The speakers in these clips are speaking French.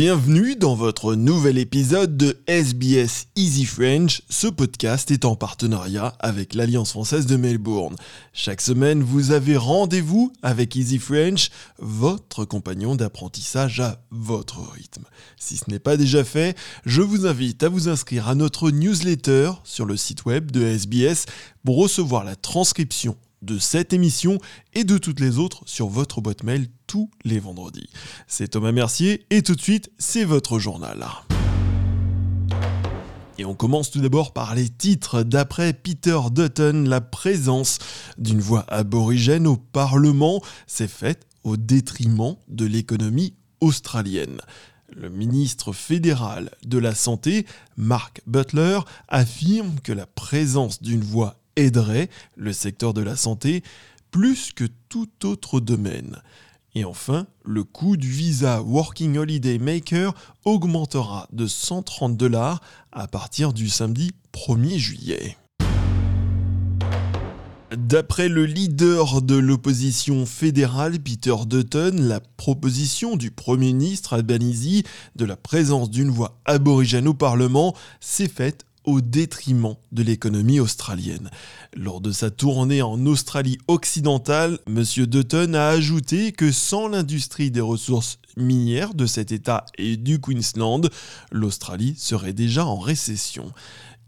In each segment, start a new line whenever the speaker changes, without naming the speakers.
Bienvenue dans votre nouvel épisode de SBS Easy French. Ce podcast est en partenariat avec l'Alliance française de Melbourne. Chaque semaine, vous avez rendez-vous avec Easy French, votre compagnon d'apprentissage à votre rythme. Si ce n'est pas déjà fait, je vous invite à vous inscrire à notre newsletter sur le site web de SBS pour recevoir la transcription de cette émission et de toutes les autres sur votre boîte mail tous les vendredis. C'est Thomas Mercier et tout de suite, c'est votre journal. Et on commence tout d'abord par les titres. D'après Peter Dutton, la présence d'une voix aborigène au Parlement s'est faite au détriment de l'économie australienne. Le ministre fédéral de la Santé, Mark Butler, affirme que la présence d'une voix aiderait le secteur de la santé plus que tout autre domaine. Et enfin, le coût du visa Working Holiday Maker augmentera de 130 dollars à partir du samedi 1er juillet. D'après le leader de l'opposition fédérale, Peter Dutton, la proposition du Premier ministre Albanese de la présence d'une voix aborigène au Parlement s'est faite au détriment de l'économie australienne. Lors de sa tournée en Australie occidentale, M. Dutton a ajouté que sans l'industrie des ressources minières de cet État et du Queensland, l'Australie serait déjà en récession.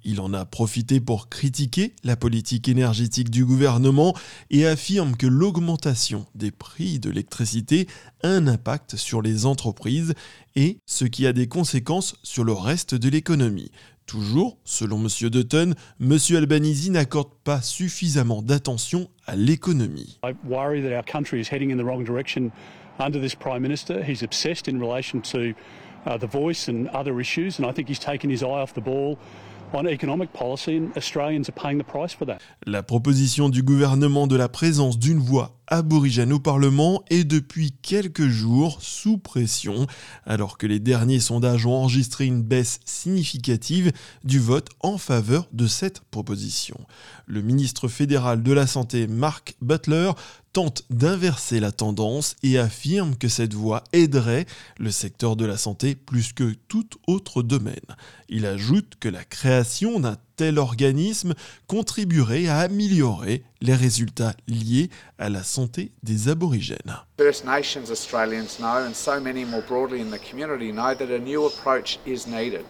Il en a profité pour critiquer la politique énergétique du gouvernement et affirme que l'augmentation des prix de l'électricité a un impact sur les entreprises et ce qui a des conséquences sur le reste de l'économie. Toujours, selon M. Dutton, M. Albanese n'accorde pas suffisamment d'attention à l'économie.
I worry that our country is heading in the wrong direction under this Prime Minister. He's obsessed in relation to uh, the voice and other issues, and I think he's taken his eye off the ball
la proposition du gouvernement de la présence d'une voix aborigène au Parlement est depuis quelques jours sous pression, alors que les derniers sondages ont enregistré une baisse significative du vote en faveur de cette proposition. Le ministre fédéral de la Santé, Mark Butler, tente d'inverser la tendance et affirme que cette voie aiderait le secteur de la santé plus que tout autre domaine. Il ajoute que la création d'un tel organisme contribuerait à améliorer les résultats liés à la santé des aborigènes.
First Nations Australians know and so many more broadly in the community know that a new approach is needed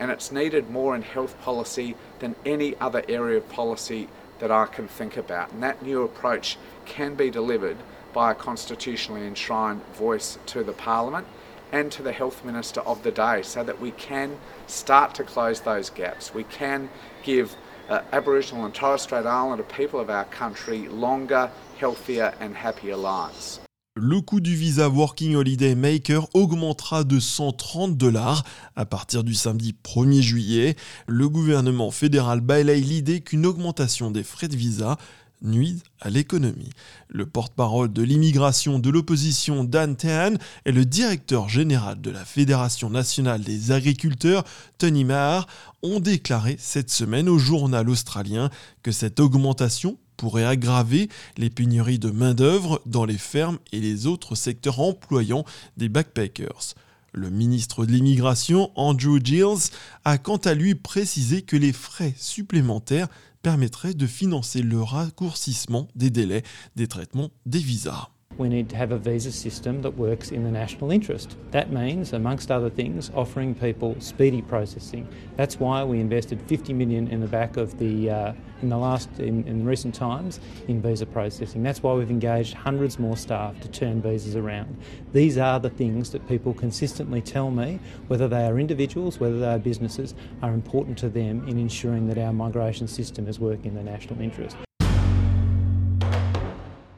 and it's needed more in health policy than any other area of policy that I can think about. And that new approach can be delivered by a constitutionally enshrined voice to the Parliament and to the Health Minister of the day so that we can start to close those gaps. We can give uh, Aboriginal and Torres Strait Islander people of our country longer, healthier and happier lives.
Le coût du visa Working Holiday Maker augmentera de 130 dollars à partir du samedi 1er juillet. Le gouvernement fédéral balaye l'idée qu'une augmentation des frais de visa nuise à l'économie. Le porte-parole de l'immigration de l'opposition Dan Tehan et le directeur général de la Fédération nationale des agriculteurs, Tony Maher, ont déclaré cette semaine au journal australien que cette augmentation pourrait aggraver les pénuries de main-d'œuvre dans les fermes et les autres secteurs employant des backpackers. Le ministre de l'immigration, Andrew Giles, a quant à lui précisé que les frais supplémentaires permettraient de financer le raccourcissement des délais des traitements des visas.
We need to have a visa system that works in the national interest. That means, amongst other things, offering people speedy processing. That's why we invested 50 million in the back of the uh, in the last in, in recent times in visa processing. That's why we've engaged hundreds more staff to turn visas around. These are the things that people consistently tell me, whether they are individuals, whether they are businesses, are important to them in ensuring that our migration system is working in the national interest.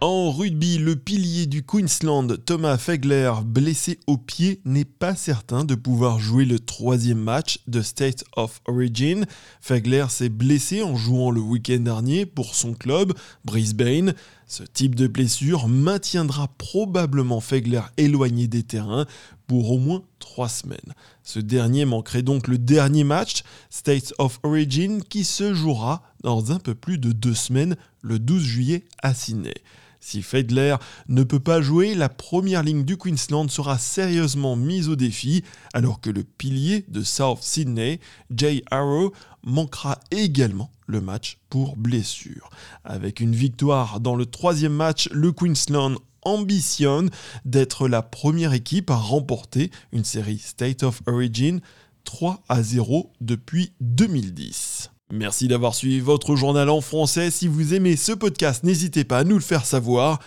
En rugby, le pilier du Queensland, Thomas Fegler, blessé au pied, n'est pas certain de pouvoir jouer le troisième match de State of Origin. Fegler s'est blessé en jouant le week-end dernier pour son club, Brisbane. Ce type de blessure maintiendra probablement Fegler éloigné des terrains pour au moins trois semaines. Ce dernier manquerait donc le dernier match, States of Origin, qui se jouera dans un peu plus de deux semaines, le 12 juillet à Sydney. Si Fedler ne peut pas jouer, la première ligne du Queensland sera sérieusement mise au défi, alors que le pilier de South Sydney, Jay Arrow, manquera également le match pour blessure. Avec une victoire dans le troisième match, le Queensland ambitionne d'être la première équipe à remporter une série State of Origin 3 à 0 depuis 2010. Merci d'avoir suivi votre journal en français. Si vous aimez ce podcast, n'hésitez pas à nous le faire savoir.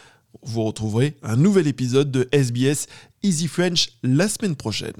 Vous retrouverez un nouvel épisode de SBS Easy French la semaine prochaine.